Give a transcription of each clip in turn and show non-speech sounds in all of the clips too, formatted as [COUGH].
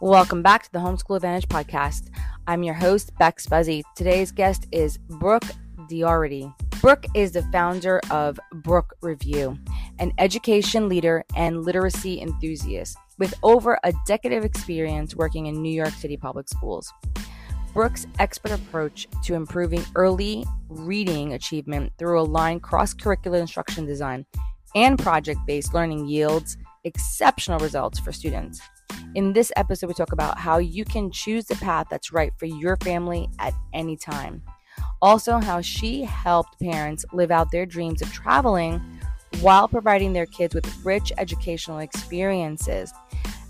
Welcome back to the Homeschool Advantage podcast. I'm your host, Bex Buzzy. Today's guest is Brooke DeHority. Brooke is the founder of Brooke Review, an education leader and literacy enthusiast with over a decade of experience working in New York City public schools. Brooke's expert approach to improving early reading achievement through aligned cross curricular instruction design and project based learning yields exceptional results for students. In this episode, we talk about how you can choose the path that's right for your family at any time. Also, how she helped parents live out their dreams of traveling while providing their kids with rich educational experiences.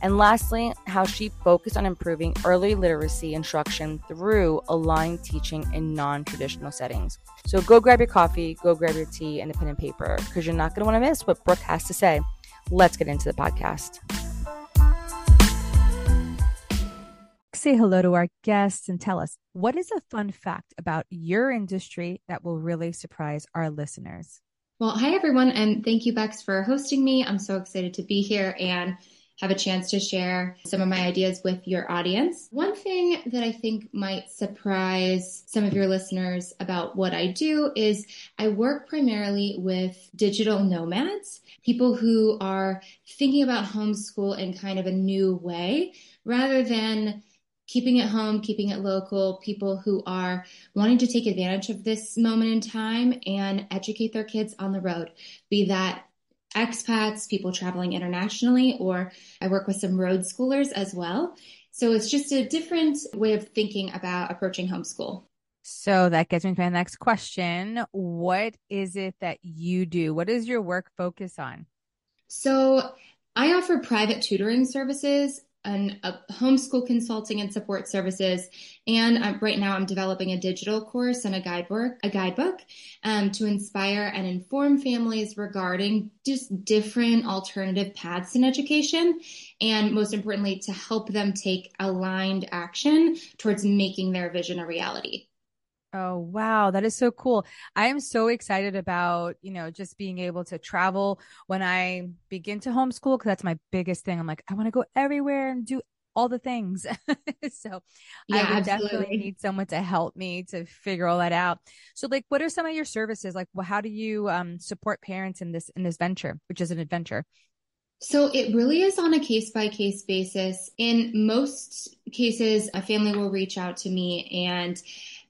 And lastly, how she focused on improving early literacy instruction through aligned teaching in non traditional settings. So go grab your coffee, go grab your tea, and a pen and paper because you're not going to want to miss what Brooke has to say. Let's get into the podcast. Say hello to our guests and tell us what is a fun fact about your industry that will really surprise our listeners. Well, hi everyone, and thank you, Bex, for hosting me. I'm so excited to be here and have a chance to share some of my ideas with your audience. One thing that I think might surprise some of your listeners about what I do is I work primarily with digital nomads, people who are thinking about homeschool in kind of a new way rather than keeping it home, keeping it local, people who are wanting to take advantage of this moment in time and educate their kids on the road, be that expats, people traveling internationally, or I work with some road schoolers as well. So it's just a different way of thinking about approaching homeschool. So that gets me to my next question. What is it that you do? What does your work focus on? So I offer private tutoring services and homeschool consulting and support services. And I'm, right now, I'm developing a digital course and a guidebook, a guidebook um, to inspire and inform families regarding just different alternative paths in education, and most importantly, to help them take aligned action towards making their vision a reality. Oh, wow. That is so cool. I am so excited about, you know, just being able to travel when I begin to homeschool because that's my biggest thing. I'm like, I want to go everywhere and do all the things. [LAUGHS] so yeah, I definitely need someone to help me to figure all that out. So like, what are some of your services? Like, well, how do you um, support parents in this, in this venture, which is an adventure? So it really is on a case by case basis. In most cases, a family will reach out to me and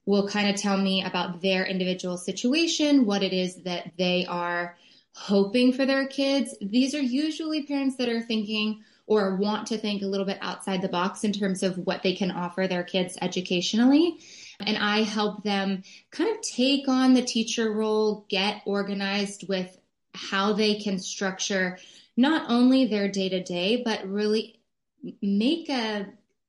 will kind of tell me about their individual situation, what it is that they are hoping for their kids. These are usually parents that are thinking or want to think a little bit outside the box in terms of what they can offer their kids educationally. And I help them kind of take on the teacher role, get organized with how they can structure not only their day to day, but really make a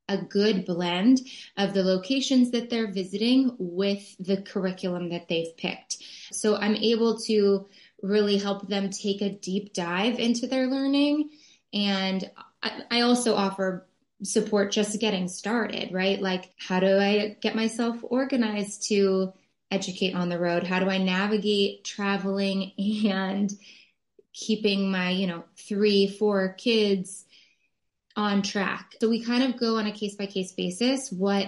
a good blend of the locations that they're visiting with the curriculum that they've picked. So I'm able to really help them take a deep dive into their learning. And I, also offer support just getting started, right? Like, how do I get myself organized to educate on the road? How do I navigate traveling [LAUGHS] and keeping my, you know, three, four kids on track. So we kind of go on a case by case basis what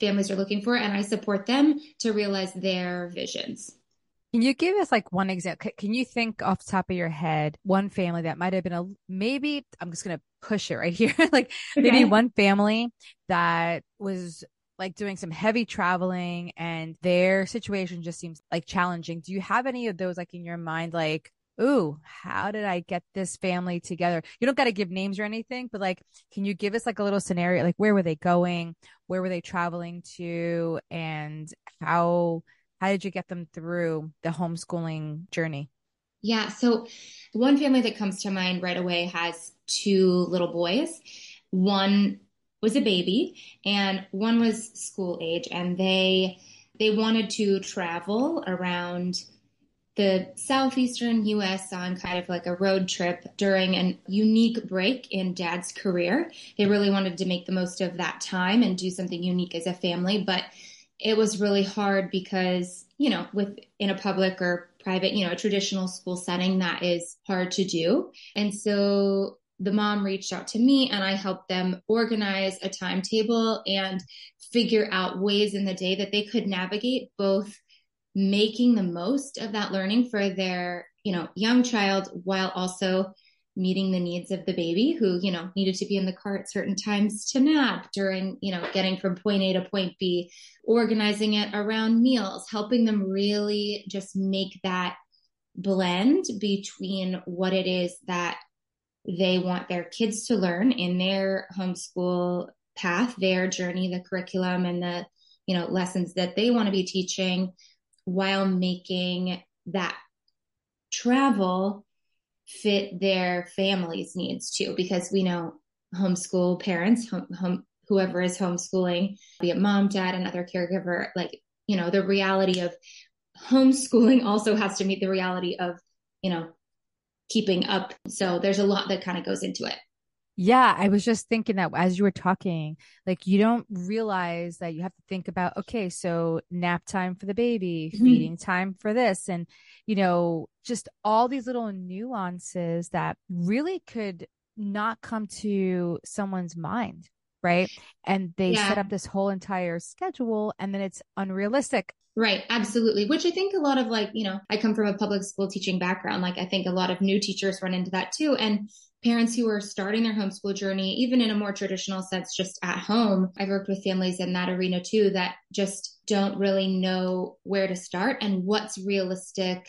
families are looking for, and I support them to realize their visions. Can you give us like one example? Can you think off the top of your head one family that might have been a maybe? I'm just gonna push it right here. [LAUGHS] like okay. maybe one family that was like doing some heavy traveling and their situation just seems like challenging. Do you have any of those like in your mind? Like ooh, how did I get this family together? You don't got to give names or anything, but like, can you give us like a little scenario? Like, where were they going? Where were they traveling to? And how, how did you get them through the homeschooling journey? Yeah. So one family that comes to mind right away has two little boys. One was a baby and one was school age and they, they wanted to travel around the southeastern US on kind of like a road trip during an unique break in dad's career. They really wanted to make the most of that time and do something unique as a family, but it was really hard because, you know, with in a public or private, you know, a traditional school setting that is hard to do. And so the mom reached out to me and I helped them organize a timetable and figure out ways in the day that they could navigate both making the most of that learning for their, you know, young child while also meeting the needs of the baby who, you know, needed to be in the car at certain times to nap during, you know, getting from point A to point B, organizing it around meals, helping them really just make that blend between what it is that they want their kids to learn in their homeschool path, their journey, the curriculum and the, you know, lessons that they want to be teaching while making that travel fit their family's needs too, because we know homeschool parents, home, home, whoever is homeschooling, be it mom, dad, another caregiver, like, you know, the reality of homeschooling [LAUGHS] also has to meet the reality of, you know, keeping up. So there's a lot that kind of goes into it. Yeah, I was just thinking that as you were talking, like you don't realize that you have to think about, okay, so nap time for the baby, mm-hmm. feeding time for this, and, you know, just all these little nuances that really could not come to someone's mind, right? And they yeah. set up this whole entire schedule and then it's unrealistic. Right, absolutely. Which I think a lot of like, you know, I come from a public school teaching background. Like, I think a lot of new teachers run into that too. And parents who are starting their homeschool journey, even in a more traditional sense, just at home. I've worked with families in that arena too that just don't really know where to start and what's realistic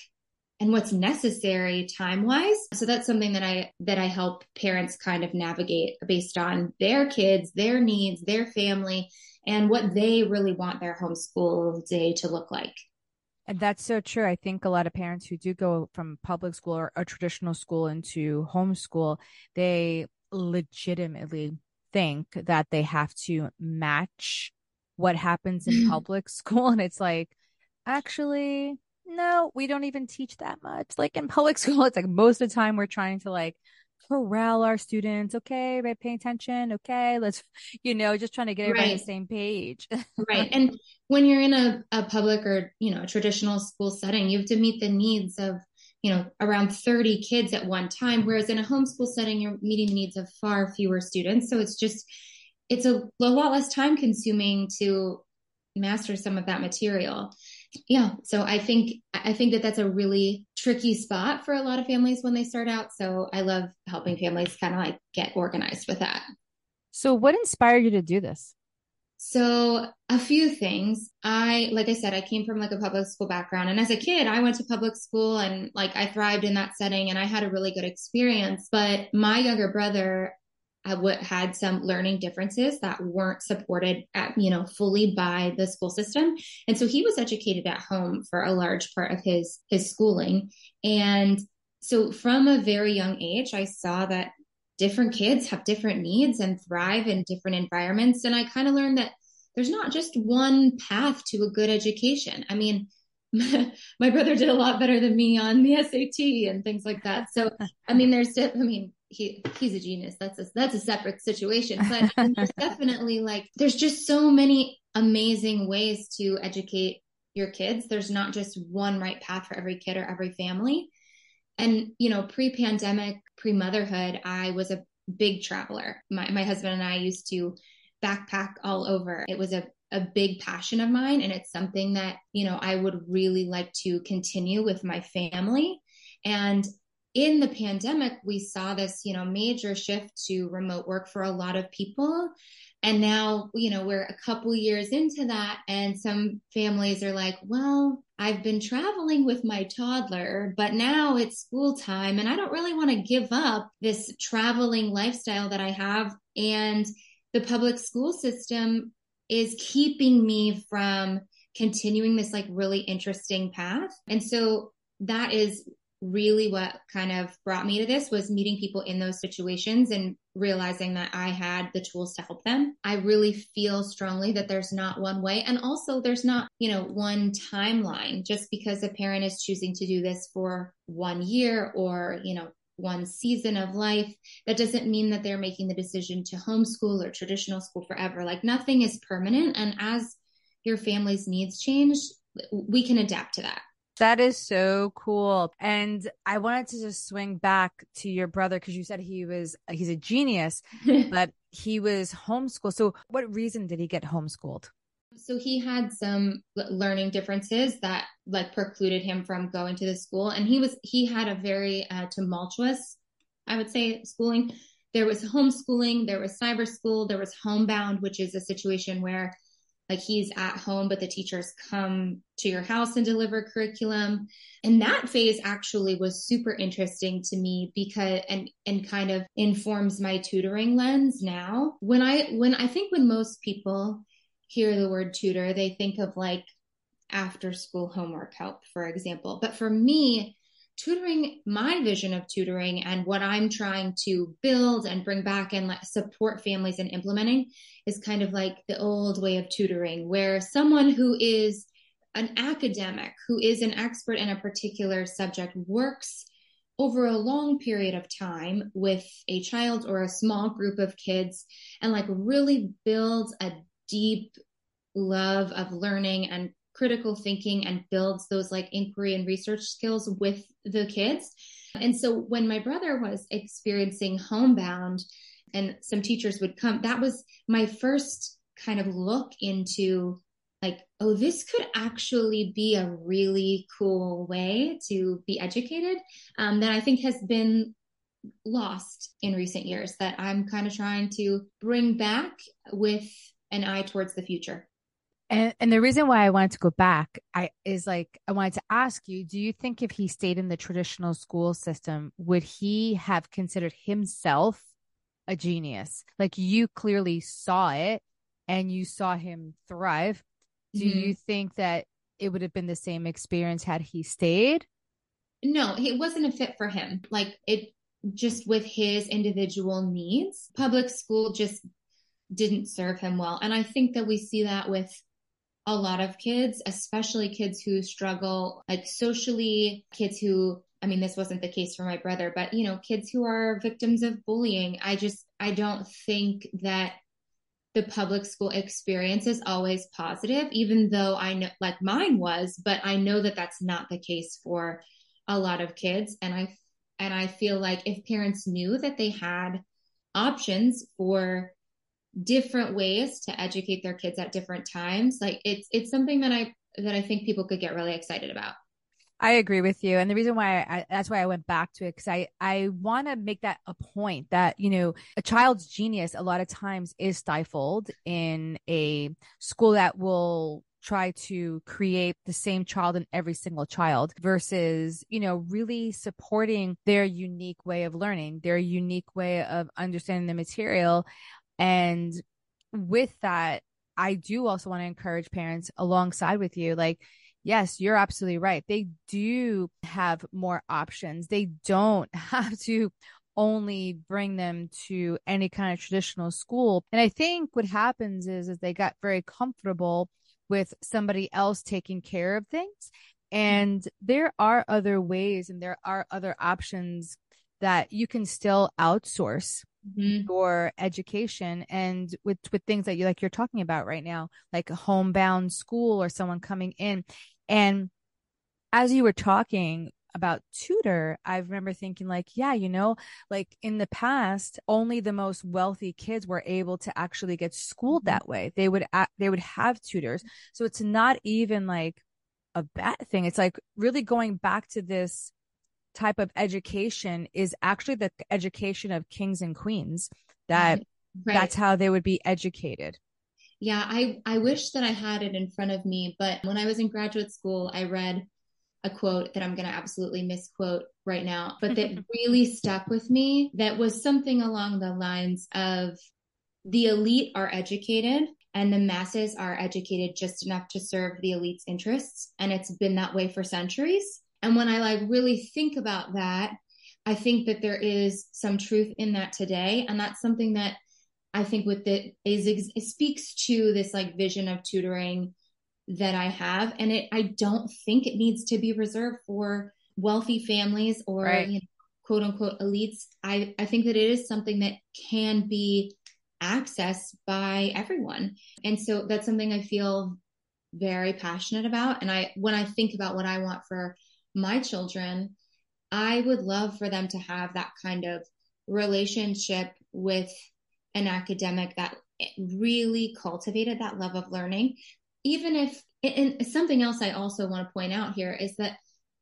and what's necessary time wise. So that's something that I, that I help parents kind of navigate based on their kids, their needs, their family, and what they really want their homeschool day to look like. And that's so true. I think a lot of parents who do go from public school or a traditional school into homeschool, they legitimately think that they have to match what happens in [LAUGHS] public school. And it's like, actually, no, we don't even teach that much. Like in public [LAUGHS] school, it's like most of the time we're trying to like corral our students. Okay, right, pay attention. Okay, let's, [LAUGHS] you know, just trying to get everybody right. on the same page. right. [LAUGHS] And when you're in a, a public or, you know, traditional school setting, you have to meet the needs of, you know, around 30 kids at one time. Whereas in a homeschool setting, you're meeting the needs of far fewer students. So it's just, it's a lot less time consuming to master some of that material yeah. So i think i think that that's a really tricky spot for a lot of families when they start out. So i love helping families kind of like get organized with that. So what inspired you to do this? So a few things. I like i said i came from like a public school background. And as a kid i went to public school and like i thrived in that setting and i had a really good experience. But my younger brother Uh, had some learning differences that weren't supported at, you know, fully by the school system. And so he was educated at home for a large part of his, his schooling. And so from a very young age, I saw that different kids have different needs and thrive in different environments. And I kind of learned that there's not just one path to a good education. I mean, [LAUGHS] my brother did a lot better than me on the SAT and things like that. So, I mean, there's, I mean, he he's a genius. That's a that's a separate situation. But there's [LAUGHS] definitely like there's just so many amazing ways to educate your kids. There's not just one right path for every kid or every family. And you know, pre-pandemic, pre-motherhood, I was a big traveler. My my husband and I used to backpack all over. It was a a big passion of mine and it's something that, you know, I would really like to continue with my family. And in the pandemic, we saw this, you know, major shift to remote work for a lot of people. And now, you know, we're a couple years into that, and some families are like, well, I've been traveling with my toddler, but now it's school time, and I don't really want to give up this traveling lifestyle that I have. And the public school system is keeping me from continuing this like really interesting path. And so that is really what kind of brought me to this was meeting people in those situations and realizing that I had the tools to help them. I really feel strongly that there's not one way. And also there's not, you know, one timeline just because a parent is choosing to do this for one year or, you know, one season of life. That doesn't mean that they're making the decision to homeschool or traditional school forever. Like nothing is permanent. And as your family's needs change, we can adapt to that. That is so cool. And I wanted to just swing back to your brother because you said he was he's a genius, [LAUGHS] but he was homeschooled. So what reason did he get homeschooled? So he had some learning differences that like precluded him from going to the school and he was he had a very uh, tumultuous I would say schooling. There was homeschooling, there was cyber school, there was homebound, which is a situation where like he's at home but the teachers come to your house and deliver curriculum. And that phase actually was super interesting to me because and and kind of informs my tutoring lens now. When i when i think when most people hear the word tutor they think of like after school homework help for example. But for me tutoring my vision of tutoring and what i'm trying to build and bring back and like support families in implementing is kind of like the old way of tutoring where someone who is an academic who is an expert in a particular subject works over a long period of time with a child or a small group of kids and like really builds a deep love of learning and critical thinking and builds those like inquiry and research skills with the kids. And so when my brother was experiencing homebound and some teachers would come, that was my first kind of look into like, oh, this could actually be a really cool way to be educated um, that I think has been lost in recent years that I'm kind of trying to bring back with an eye towards the future. And and the reason why I wanted to go back, I is like I wanted to ask you, do you think if he stayed in the traditional school system, would he have considered himself a genius? Like you clearly saw it and you saw him thrive. Do mm-hmm. you think that it would have been the same experience had he stayed? No, it wasn't a fit for him. Like it just with his individual needs, public school just didn't serve him well. And I think that we see that with a lot of kids, especially kids who struggle like socially, kids who I mean, this wasn't the case for my brother, but you know, kids who are victims of bullying. I just, I don't think that the public school experience is always positive, even though I know, like mine was, but I know that that's not the case for a lot of kids. And I, and I feel like if parents knew that they had options for different ways to educate their kids at different times. Like it's it's something that i that i think people could get really excited about. I agree with you. And the reason why I, that's why I went back to it, because I, I want to make that a point that, you know, a child's genius a lot of times is stifled in a school that will try to create the same child in every single child versus, you know, really supporting their unique way of learning, their unique way of understanding the material and with that, I do also want to encourage parents alongside with you. Like, yes, you're absolutely right. They do have more options. They don't [LAUGHS] have to only bring them to any kind of traditional school. And I think what happens is, is they got very comfortable with somebody else taking care of things. And there are other ways and there are other options that you can still outsource mm-hmm. your education and with with things that you like you're talking about right now like a homebound school or someone coming in and as you were talking about tutor i remember thinking like yeah you know like in the past only the most wealthy kids were able to actually get schooled mm-hmm. that way they would they would have tutors so it's not even like a bad thing it's like really going back to this type of education is actually the education of kings and queens that right. that's how they would be educated. Yeah i i wish that i had it in front of me but when i was in graduate school i read a quote that i'm going to absolutely misquote right now but that [LAUGHS] really stuck with me. That was something along the lines of the elite are educated and the masses are educated just enough to serve the elite's interests and it's been that way for centuries and when I like really think about that, I think that there is some truth in that today. And that's something that I think with the is it speaks to this like vision of tutoring that I have. And it I don't think it needs to be reserved for wealthy families or right. you know, quote unquote elites. I, I think that it is something that can be accessed by everyone. And so that's something I feel very passionate about. And I, when I think about what I want for my children, I would love for them to have that kind of relationship with an academic that really cultivated that love of learning. Even if, and something else I also want to point out here is that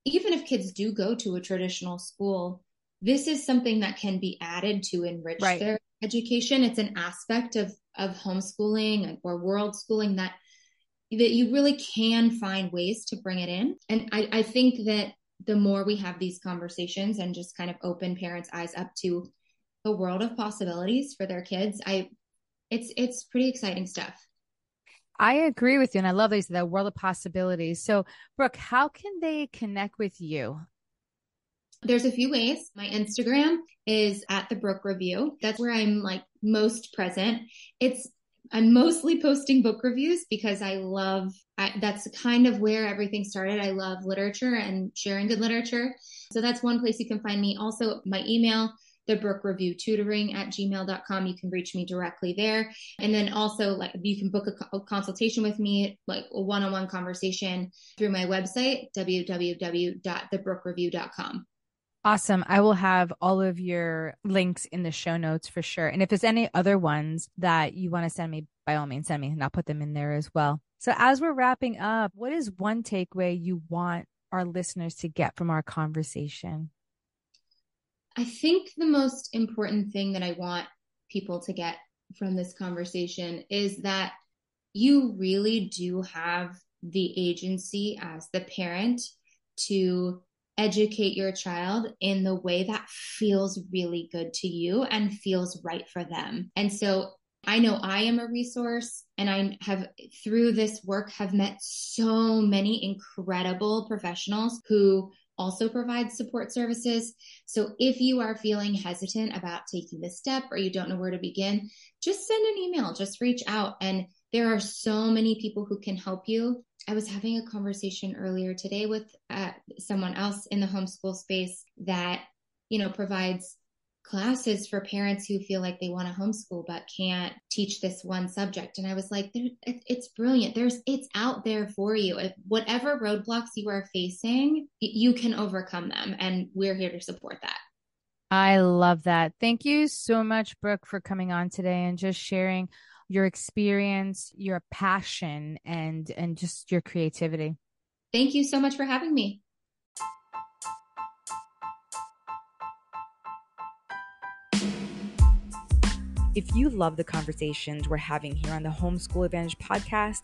even if kids do go to a traditional school, this is something that can be added to enrich right. their education. It's an aspect of of homeschooling or world schooling that that you really can find ways to bring it in. And I, I think that the more we have these conversations and just kind of open parents' eyes up to the world of possibilities for their kids, I it's it's pretty exciting stuff. I agree with you, and I love these that world of possibilities. So, Brooke, how can they connect with you? There's a few ways. My Instagram is at the Brooke Review. That's where I'm like most present. It's I'm mostly posting book reviews because I love I, that's kind of where everything started. I love literature and sharing good literature. So that's one place you can find me. Also, my email, the Brooke Review Tutoring at gmail.com. You can reach me directly there. And then also, like, you can book a, a consultation with me, like a one on one conversation through my website, www.thebrookereview.com. Awesome. I will have all of your links in the show notes for sure. And if there's any other ones that you want to send me, by all means, send me and I'll put them in there as well. So as we're wrapping up, what is one takeaway you want our listeners to get from our conversation? I think the most important thing that I want people to get from this conversation is that you really do have the agency as the parent to educate your child in the way that feels really good to you and feels right for them. And so I know I am a resource and I have through this work have met so many incredible professionals who also provide support services. So if you are feeling hesitant about taking this step or you don't know where to begin, just send an email, just reach out and there are so many people who can help you. I was having a conversation earlier today with uh, someone else in the homeschool space that, you know, provides classes for parents who feel like they want to homeschool but can't teach this one subject. And i was like it's brilliant. There's it's out there for you. If whatever roadblocks you are facing you can overcome them and we're here to support that. I love that. Thank you so much brooke for coming on today and just sharing your experience, your passion, and and just your creativity. Thank you so much for having me. If you love the conversations we're having here on the Homeschool Advantage podcast,